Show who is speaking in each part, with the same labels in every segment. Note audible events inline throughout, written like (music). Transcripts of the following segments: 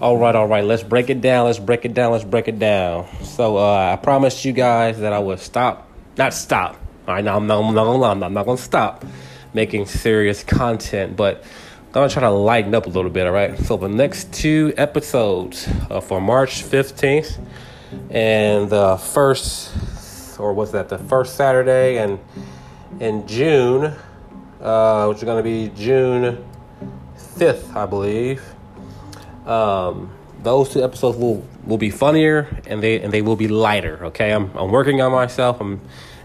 Speaker 1: All right, all right. Let's break it down. Let's break it down. Let's break it down. So uh, I promised you guys that I would stop, not stop. All right, now I'm not, I'm not gonna, I'm not gonna stop making serious content, but I'm gonna try to lighten up a little bit. All right. So the next two episodes uh, for March 15th and the first, or was that the first Saturday and in June, uh, which is gonna be June 5th, I believe. Um, those two episodes will will be funnier and they and they will be lighter. Okay, I'm I'm working on myself. I'm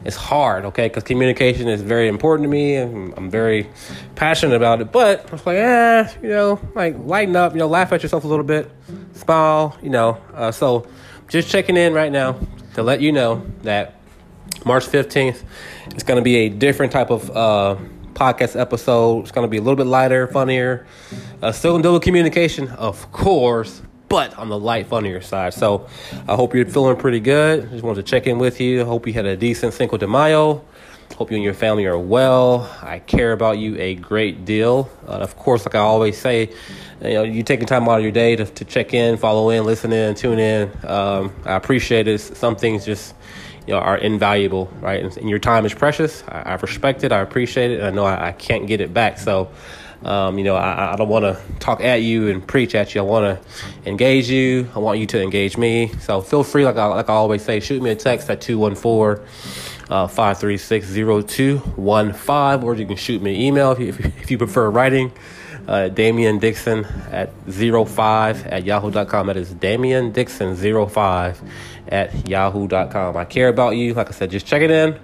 Speaker 1: it's hard. Okay, because communication is very important to me and I'm very passionate about it. But I was like, eh, you know, like lighten up. You know, laugh at yourself a little bit, smile. You know, uh, so just checking in right now to let you know that March 15th is going to be a different type of. Uh, podcast episode. It's going to be a little bit lighter, funnier. Uh, still deal with communication, of course, but on the light, funnier side. So I hope you're feeling pretty good. Just wanted to check in with you. Hope you had a decent Cinco de Mayo. Hope you and your family are well. I care about you a great deal. Uh, of course, like I always say, you know, you taking time out of your day to, to check in, follow in, listen in, tune in. Um, I appreciate it. Some things just you know, are invaluable, right? And, and your time is precious. I, I, respect it. I appreciate it. And I know I, I can't get it back. So, um, you know, I, I don't want to talk at you and preach at you. I want to engage you. I want you to engage me. So feel free, like I, like I always say, shoot me a text at 214 uh, 536 0215, or you can shoot me an email if you, if you prefer writing. Uh, Damian Dixon at 05 at yahoo.com. That is Damian Dixon 05 at yahoo.com. I care about you. Like I said, just check it in.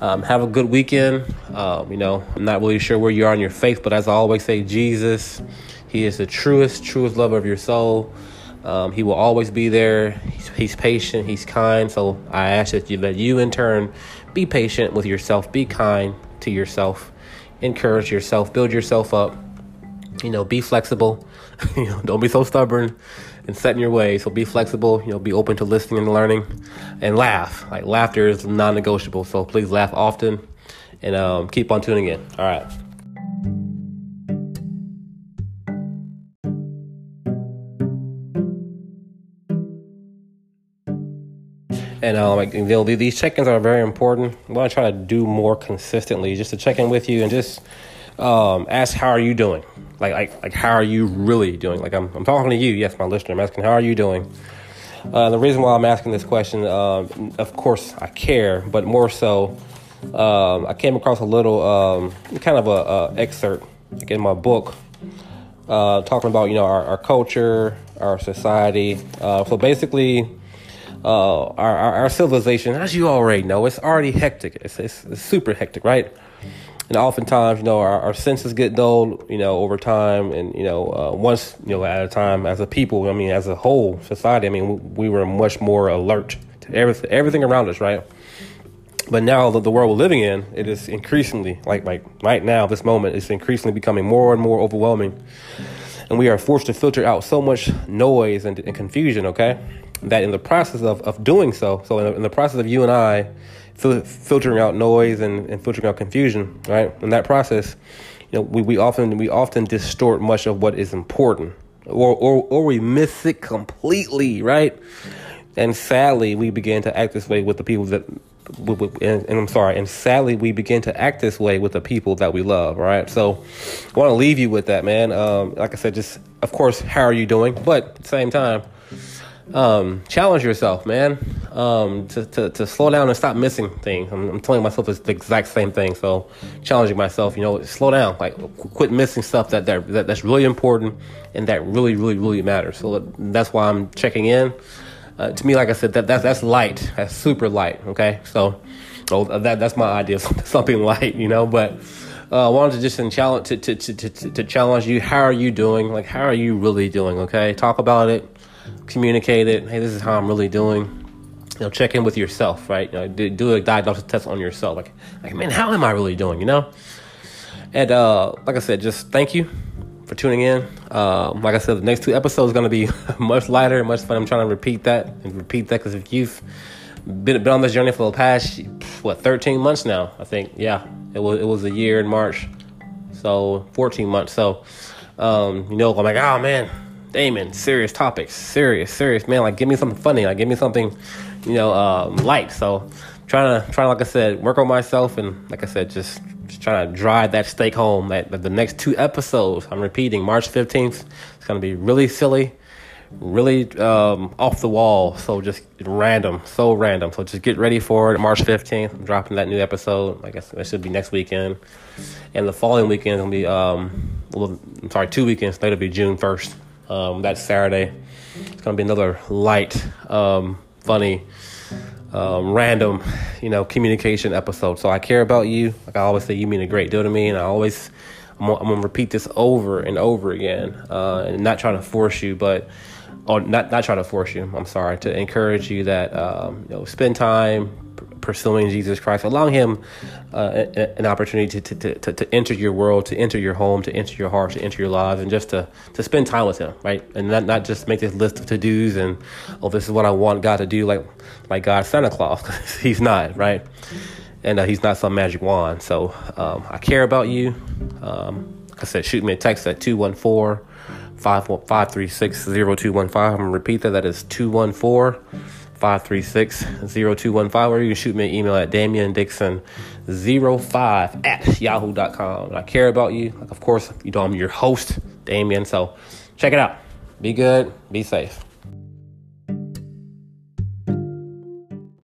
Speaker 1: Um, have a good weekend. Um, you know, I'm not really sure where you are in your faith, but as I always say, Jesus, He is the truest, truest lover of your soul. Um, he will always be there. He's, he's, patient. He's kind. So I ask that you that you in turn be patient with yourself. Be kind to yourself. Encourage yourself. Build yourself up. You know, be flexible. (laughs) you know, don't be so stubborn and set in your way. So be flexible, you know, be open to listening and learning and laugh. Like laughter is non negotiable. So please laugh often and um, keep on tuning in. All right. And um, like, these check-ins are very important. I want to try to do more consistently, just to check in with you and just um, ask how are you doing? Like like like how are you really doing? Like i'm, I'm talking to you yes my listener. I'm asking how are you doing? Uh, the reason why i'm asking this question uh, of course i care but more so um, i came across a little um, kind of a, a excerpt in my book uh, talking about you know our, our culture our society uh, so basically uh, our, our, our civilization as you already know it's already hectic. It's, it's, it's super hectic right and oftentimes, you know, our, our senses get dulled, you know, over time, and you know, uh, once you know at a time as a people. I mean, as a whole society. I mean, we, we were much more alert to everything, everything around us, right? But now the, the world we're living in, it is increasingly like like right now, this moment is increasingly becoming more and more overwhelming, and we are forced to filter out so much noise and, and confusion. Okay, that in the process of of doing so, so in the, in the process of you and I fil- filtering out noise and, and filtering out confusion, right? In that process, you know, we, we often we often distort much of what is important, or or or we miss it completely, right? And sadly, we begin to act this way with the people that, with, with, and, and, I'm sorry, and sadly, we begin to act this way with the people that we love, right? So, I want to leave you with that, man. Um, like I said, just of course, how are you doing? But at the same time, um, challenge yourself, man. Um, to, to, to slow down and stop missing things. I'm, I'm, telling myself it's the exact same thing. So challenging myself, you know, slow down, like quit missing stuff that, that, that that's really important and that really, really, really matters. So that's why I'm checking in. Uh, to me, like I said, that, that's, that's light. That's super light. Okay. So, so that, that's my idea. (laughs) Something light, you know, but, uh, I wanted to just challenge to, to, to, to, to challenge you. How are you doing? Like, how are you really doing? Okay. Talk about it communicate it. Hey, this is how I'm really doing. You know, check in with yourself, right? You know, do, a diagnostic test on yourself. Like, like, man, how am I really doing? You know. And uh, like I said, just thank you for tuning in. Uh, like I said, the next two episodes are going to be (laughs) much lighter, much fun. I'm trying to repeat that and repeat that because if you've been, been on this journey for the past what 13 months now, I think, yeah, it was it was a year in March, so 14 months. So, um, you know, I'm like, oh man, Damon, serious topics, serious, serious man. Like, give me something funny. Like, give me something, you know, um, light. So, trying to, trying to, like I said, work on myself, and like I said, just, just trying to drive that stake home. That, that the next two episodes, I'm repeating, March 15th, it's gonna be really silly, really um, off the wall. So just random, so random. So just get ready for it. March 15th, I'm dropping that new episode. I guess it should be next weekend, and the following weekend is gonna be, um, well, I'm sorry, two weekends. That'll be June 1st. Um, that Saturday. It's gonna be another light, um, funny, um, random, you know, communication episode. So I care about you. Like I always say, you mean a great deal to me, and I always, I'm I'm gonna repeat this over and over again, uh, and not trying to force you, but or not not trying to force you. I'm sorry to encourage you that um, you know spend time pursuing Jesus Christ, allowing Him uh, an opportunity to, to, to, to, enter your world, to enter your home, to enter your heart, to enter your lives, and just to, to spend time with Him, right? And not, not just make this list of to dos and, oh, this is what I want God to do, like, like God Santa Claus. (laughs) he's not, right? And uh, He's not some magic wand. So um, I care about you. Um, like I said, shoot me a text at 214 536 0215. I'm going to repeat that. That is 214 536 0215, or you can shoot me an email at Damian Dixon 05 at yahoo.com. I care about you. Like, of course, you know, I'm your host, Damian. So check it out. Be good, be safe.